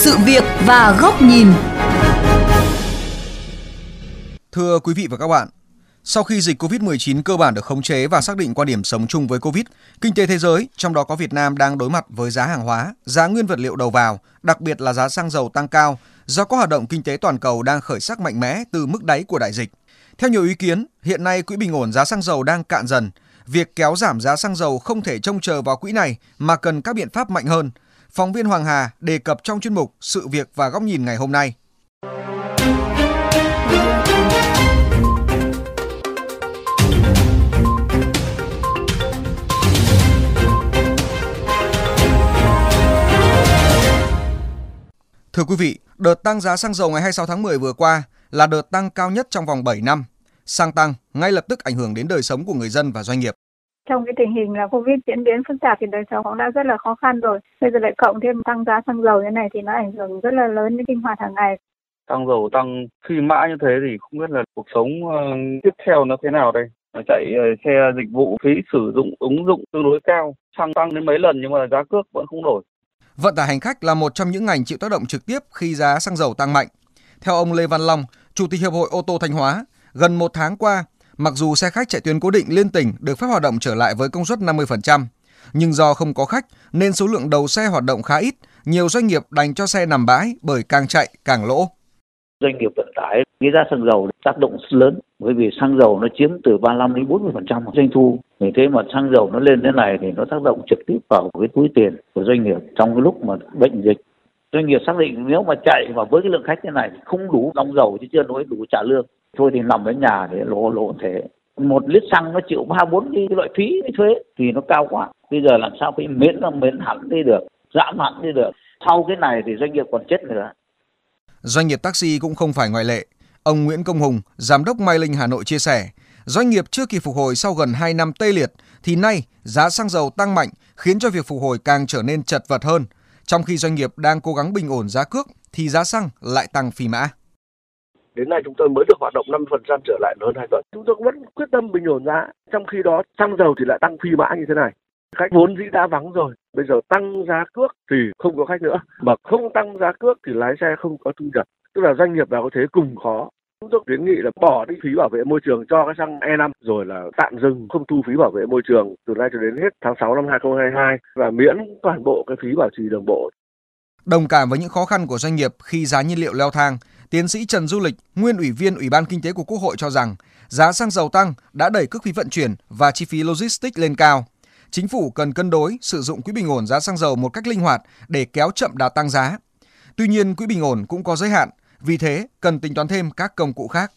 sự việc và góc nhìn. Thưa quý vị và các bạn, sau khi dịch COVID-19 cơ bản được khống chế và xác định quan điểm sống chung với COVID, kinh tế thế giới, trong đó có Việt Nam đang đối mặt với giá hàng hóa, giá nguyên vật liệu đầu vào, đặc biệt là giá xăng dầu tăng cao do có hoạt động kinh tế toàn cầu đang khởi sắc mạnh mẽ từ mức đáy của đại dịch. Theo nhiều ý kiến, hiện nay quỹ bình ổn giá xăng dầu đang cạn dần. Việc kéo giảm giá xăng dầu không thể trông chờ vào quỹ này mà cần các biện pháp mạnh hơn. Phóng viên Hoàng Hà đề cập trong chuyên mục Sự việc và góc nhìn ngày hôm nay. Thưa quý vị, đợt tăng giá xăng dầu ngày 26 tháng 10 vừa qua là đợt tăng cao nhất trong vòng 7 năm. Xăng tăng ngay lập tức ảnh hưởng đến đời sống của người dân và doanh nghiệp. Trong cái tình hình là Covid diễn biến phức tạp thì đời sống cũng đã rất là khó khăn rồi. Bây giờ lại cộng thêm tăng giá xăng dầu như này thì nó ảnh hưởng rất là lớn đến sinh hoạt hàng ngày. Xăng dầu tăng phi mã như thế thì không biết là cuộc sống uh, tiếp theo nó thế nào đây. Chạy uh, xe dịch vụ phí sử dụng ứng dụng tương đối cao, xăng tăng đến mấy lần nhưng mà giá cước vẫn không đổi. Vận tải hành khách là một trong những ngành chịu tác động trực tiếp khi giá xăng dầu tăng mạnh. Theo ông Lê Văn Long, Chủ tịch Hiệp hội ô tô Thanh Hóa, gần một tháng qua, mặc dù xe khách chạy tuyến cố định liên tỉnh được phép hoạt động trở lại với công suất 50%, nhưng do không có khách nên số lượng đầu xe hoạt động khá ít, nhiều doanh nghiệp đành cho xe nằm bãi bởi càng chạy càng lỗ. Doanh nghiệp vận tải cái giá xăng dầu tác động lớn bởi vì xăng dầu nó chiếm từ 35 đến 40 phần trăm doanh thu. Vì thế mà xăng dầu nó lên thế này thì nó tác động trực tiếp vào cái túi tiền của doanh nghiệp trong cái lúc mà bệnh dịch. Doanh nghiệp xác định nếu mà chạy mà với cái lượng khách thế này không đủ đóng dầu chứ chưa nói đủ trả lương thôi thì nằm ở nhà để lỗ lỗ thế một lít xăng nó chịu ba bốn cái loại phí cái thuế thì nó cao quá bây giờ làm sao phải miễn là miễn hẳn đi được giảm hẳn đi được sau cái này thì doanh nghiệp còn chết nữa Doanh nghiệp taxi cũng không phải ngoại lệ. Ông Nguyễn Công Hùng, Giám đốc Mai Linh Hà Nội chia sẻ, doanh nghiệp chưa kịp phục hồi sau gần 2 năm tê liệt, thì nay giá xăng dầu tăng mạnh khiến cho việc phục hồi càng trở nên chật vật hơn. Trong khi doanh nghiệp đang cố gắng bình ổn giá cước, thì giá xăng lại tăng phi mã. Đến nay chúng tôi mới được hoạt động 50% trở lại hơn 2 tuần. Chúng tôi vẫn quyết tâm bình ổn giá, trong khi đó xăng dầu thì lại tăng phi mã như thế này. Khách vốn dĩ đã vắng rồi, bây giờ tăng giá cước thì không có khách nữa. Mà không tăng giá cước thì lái xe không có thu nhập. Tức là doanh nghiệp nào có thế cùng khó. Chúng tôi kiến nghị là bỏ đi phí bảo vệ môi trường cho cái xăng E5 rồi là tạm dừng không thu phí bảo vệ môi trường từ nay cho đến hết tháng 6 năm 2022 và miễn toàn bộ cái phí bảo trì đường bộ. Đồng cảm với những khó khăn của doanh nghiệp khi giá nhiên liệu leo thang, tiến sĩ Trần Du Lịch, nguyên ủy viên Ủy ban Kinh tế của Quốc hội cho rằng giá xăng dầu tăng đã đẩy cước phí vận chuyển và chi phí logistics lên cao chính phủ cần cân đối sử dụng quỹ bình ổn giá xăng dầu một cách linh hoạt để kéo chậm đà tăng giá. Tuy nhiên, quỹ bình ổn cũng có giới hạn, vì thế cần tính toán thêm các công cụ khác.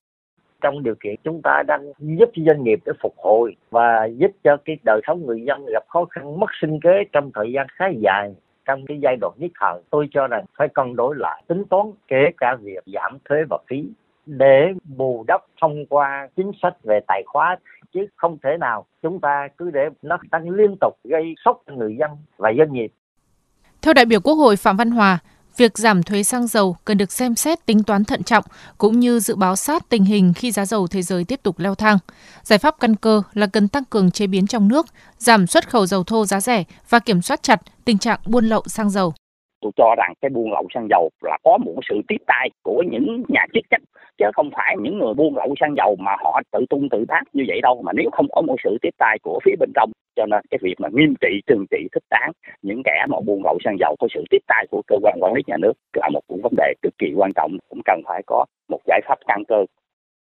Trong điều kiện chúng ta đang giúp cho doanh nghiệp để phục hồi và giúp cho cái đời sống người dân gặp khó khăn mất sinh kế trong thời gian khá dài trong cái giai đoạn nhất thời tôi cho rằng phải cân đối lại tính toán kể cả việc giảm thuế và phí để bù đắp thông qua chính sách về tài khoá chứ không thể nào chúng ta cứ để nó tăng liên tục gây sốc cho người dân và doanh nghiệp. Theo đại biểu Quốc hội Phạm Văn Hòa, việc giảm thuế xăng dầu cần được xem xét tính toán thận trọng cũng như dự báo sát tình hình khi giá dầu thế giới tiếp tục leo thang. Giải pháp căn cơ là cần tăng cường chế biến trong nước, giảm xuất khẩu dầu thô giá rẻ và kiểm soát chặt tình trạng buôn lậu xăng dầu tôi cho rằng cái buôn lậu xăng dầu là có một sự tiếp tay của những nhà chức trách chứ không phải những người buôn lậu xăng dầu mà họ tự tung tự tác như vậy đâu mà nếu không có một sự tiếp tay của phía bên trong cho nên cái việc mà nghiêm trị trừng trị thích đáng những kẻ mà buôn lậu xăng dầu có sự tiếp tay của cơ quan quản lý nhà nước là một vấn đề cực kỳ quan trọng cũng cần phải có một giải pháp căn cơ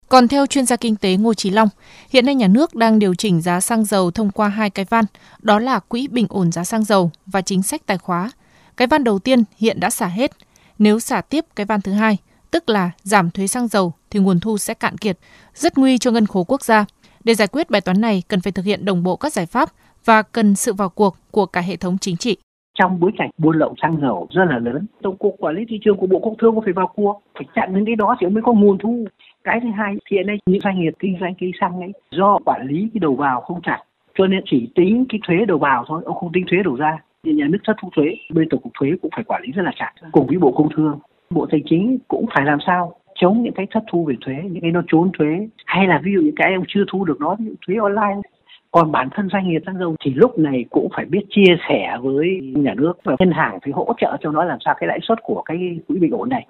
còn theo chuyên gia kinh tế Ngô Chí Long, hiện nay nhà nước đang điều chỉnh giá xăng dầu thông qua hai cái van, đó là quỹ bình ổn giá xăng dầu và chính sách tài khóa. Cái van đầu tiên hiện đã xả hết. Nếu xả tiếp cái van thứ hai, tức là giảm thuế xăng dầu thì nguồn thu sẽ cạn kiệt, rất nguy cho ngân khố quốc gia. Để giải quyết bài toán này cần phải thực hiện đồng bộ các giải pháp và cần sự vào cuộc của cả hệ thống chính trị. Trong bối cảnh buôn lậu xăng dầu rất là lớn tổng cục quản lý thị trường của bộ công thương có phải vào cuộc phải chặn những cái đó thì mới có nguồn thu. Cái thứ hai hiện nay những doanh nghiệp kinh doanh cây xăng ấy do quản lý cái đầu vào không chặt cho nên chỉ tính cái thuế đầu vào thôi ông không tính thuế đầu ra. Thì nhà nước thất thu thuế bên tổng cục thuế cũng phải quản lý rất là chặt cùng với bộ công thương bộ tài chính cũng phải làm sao chống những cái thất thu về thuế những cái nó trốn thuế hay là ví dụ những cái ông chưa thu được nó ví dụ thuế online còn bản thân doanh nghiệp xăng dầu thì lúc này cũng phải biết chia sẻ với nhà nước và ngân hàng thì hỗ trợ cho nó làm sao cái lãi suất của cái quỹ bình ổn này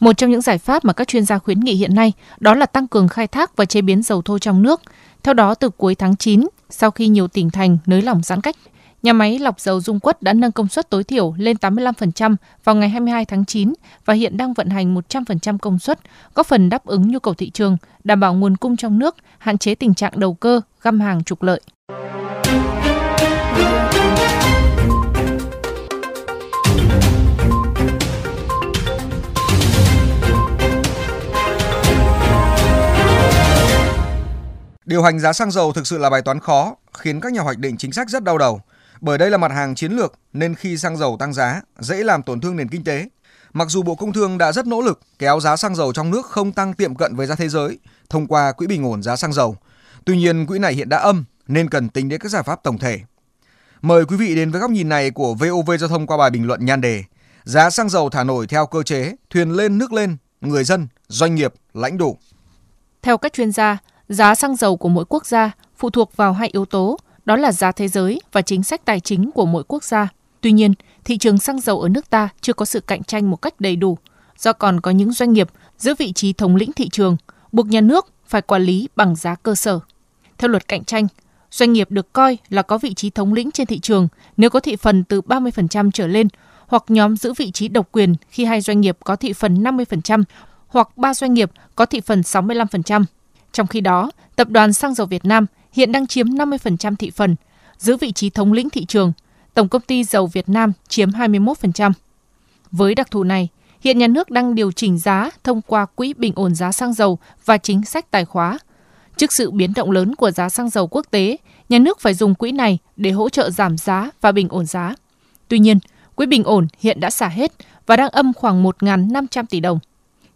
một trong những giải pháp mà các chuyên gia khuyến nghị hiện nay đó là tăng cường khai thác và chế biến dầu thô trong nước. Theo đó, từ cuối tháng 9, sau khi nhiều tỉnh thành nới lỏng giãn cách, nhà máy lọc dầu Dung Quất đã nâng công suất tối thiểu lên 85% vào ngày 22 tháng 9 và hiện đang vận hành 100% công suất, góp phần đáp ứng nhu cầu thị trường, đảm bảo nguồn cung trong nước, hạn chế tình trạng đầu cơ, găm hàng trục lợi. Điều hành giá xăng dầu thực sự là bài toán khó, khiến các nhà hoạch định chính sách rất đau đầu. Bởi đây là mặt hàng chiến lược nên khi xăng dầu tăng giá dễ làm tổn thương nền kinh tế. Mặc dù Bộ Công Thương đã rất nỗ lực kéo giá xăng dầu trong nước không tăng tiệm cận với giá thế giới thông qua quỹ bình ổn giá xăng dầu. Tuy nhiên quỹ này hiện đã âm nên cần tính đến các giải pháp tổng thể. Mời quý vị đến với góc nhìn này của VOV Giao thông qua bài bình luận nhan đề Giá xăng dầu thả nổi theo cơ chế thuyền lên nước lên, người dân, doanh nghiệp lãnh đủ. Theo các chuyên gia, Giá xăng dầu của mỗi quốc gia phụ thuộc vào hai yếu tố, đó là giá thế giới và chính sách tài chính của mỗi quốc gia. Tuy nhiên, thị trường xăng dầu ở nước ta chưa có sự cạnh tranh một cách đầy đủ, do còn có những doanh nghiệp giữ vị trí thống lĩnh thị trường, buộc nhà nước phải quản lý bằng giá cơ sở. Theo luật cạnh tranh, doanh nghiệp được coi là có vị trí thống lĩnh trên thị trường nếu có thị phần từ 30% trở lên hoặc nhóm giữ vị trí độc quyền khi hai doanh nghiệp có thị phần 50% hoặc ba doanh nghiệp có thị phần 65%. Trong khi đó, Tập đoàn Xăng dầu Việt Nam hiện đang chiếm 50% thị phần, giữ vị trí thống lĩnh thị trường. Tổng công ty dầu Việt Nam chiếm 21%. Với đặc thù này, hiện nhà nước đang điều chỉnh giá thông qua quỹ bình ổn giá xăng dầu và chính sách tài khóa. Trước sự biến động lớn của giá xăng dầu quốc tế, nhà nước phải dùng quỹ này để hỗ trợ giảm giá và bình ổn giá. Tuy nhiên, quỹ bình ổn hiện đã xả hết và đang âm khoảng 1.500 tỷ đồng.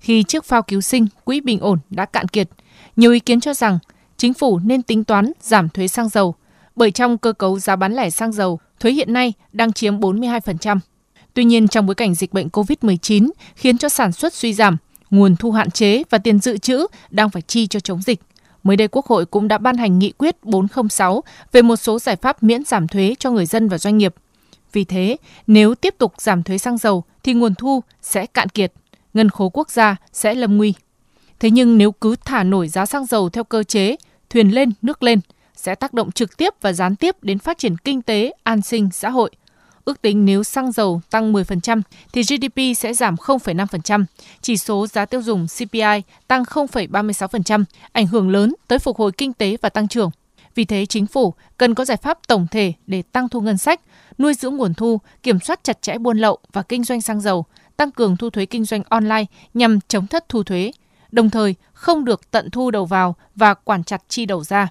Khi chiếc phao cứu sinh quỹ bình ổn đã cạn kiệt, nhiều ý kiến cho rằng chính phủ nên tính toán giảm thuế xăng dầu, bởi trong cơ cấu giá bán lẻ xăng dầu, thuế hiện nay đang chiếm 42%. Tuy nhiên, trong bối cảnh dịch bệnh COVID-19 khiến cho sản xuất suy giảm, nguồn thu hạn chế và tiền dự trữ đang phải chi cho chống dịch. Mới đây, Quốc hội cũng đã ban hành nghị quyết 406 về một số giải pháp miễn giảm thuế cho người dân và doanh nghiệp. Vì thế, nếu tiếp tục giảm thuế xăng dầu thì nguồn thu sẽ cạn kiệt, ngân khố quốc gia sẽ lâm nguy. Thế nhưng nếu cứ thả nổi giá xăng dầu theo cơ chế thuyền lên nước lên sẽ tác động trực tiếp và gián tiếp đến phát triển kinh tế, an sinh, xã hội. Ước tính nếu xăng dầu tăng 10% thì GDP sẽ giảm 0,5%, chỉ số giá tiêu dùng CPI tăng 0,36%, ảnh hưởng lớn tới phục hồi kinh tế và tăng trưởng. Vì thế, chính phủ cần có giải pháp tổng thể để tăng thu ngân sách, nuôi dưỡng nguồn thu, kiểm soát chặt chẽ buôn lậu và kinh doanh xăng dầu, tăng cường thu thuế kinh doanh online nhằm chống thất thu thuế, đồng thời không được tận thu đầu vào và quản chặt chi đầu ra.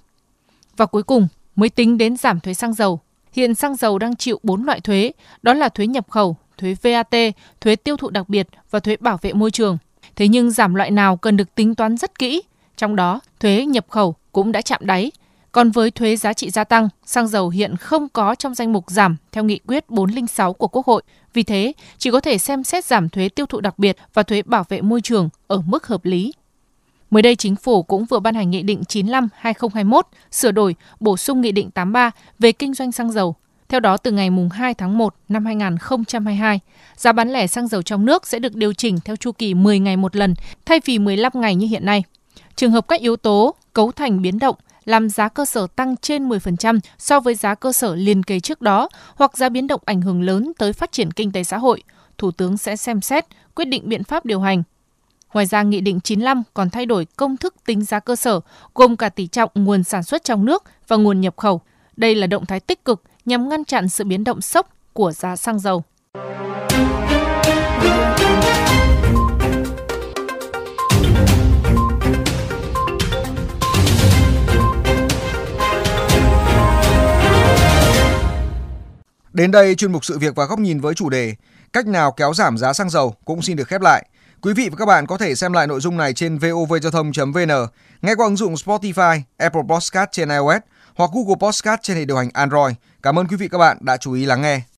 Và cuối cùng mới tính đến giảm thuế xăng dầu. Hiện xăng dầu đang chịu 4 loại thuế, đó là thuế nhập khẩu, thuế VAT, thuế tiêu thụ đặc biệt và thuế bảo vệ môi trường. Thế nhưng giảm loại nào cần được tính toán rất kỹ, trong đó thuế nhập khẩu cũng đã chạm đáy. Còn với thuế giá trị gia tăng, xăng dầu hiện không có trong danh mục giảm theo nghị quyết 406 của Quốc hội. Vì thế, chỉ có thể xem xét giảm thuế tiêu thụ đặc biệt và thuế bảo vệ môi trường ở mức hợp lý. Mới đây, Chính phủ cũng vừa ban hành Nghị định 95-2021 sửa đổi, bổ sung Nghị định 83 về kinh doanh xăng dầu. Theo đó, từ ngày 2 tháng 1 năm 2022, giá bán lẻ xăng dầu trong nước sẽ được điều chỉnh theo chu kỳ 10 ngày một lần, thay vì 15 ngày như hiện nay. Trường hợp các yếu tố cấu thành biến động làm giá cơ sở tăng trên 10% so với giá cơ sở liền kề trước đó hoặc giá biến động ảnh hưởng lớn tới phát triển kinh tế xã hội, Thủ tướng sẽ xem xét quyết định biện pháp điều hành. Ngoài ra, Nghị định 95 còn thay đổi công thức tính giá cơ sở, gồm cả tỷ trọng nguồn sản xuất trong nước và nguồn nhập khẩu. Đây là động thái tích cực nhằm ngăn chặn sự biến động sốc của giá xăng dầu. Đến đây, chuyên mục sự việc và góc nhìn với chủ đề Cách nào kéo giảm giá xăng dầu cũng xin được khép lại. Quý vị và các bạn có thể xem lại nội dung này trên vovgiao thông.vn, nghe qua ứng dụng Spotify, Apple Podcast trên iOS hoặc Google Podcast trên hệ điều hành Android. Cảm ơn quý vị và các bạn đã chú ý lắng nghe.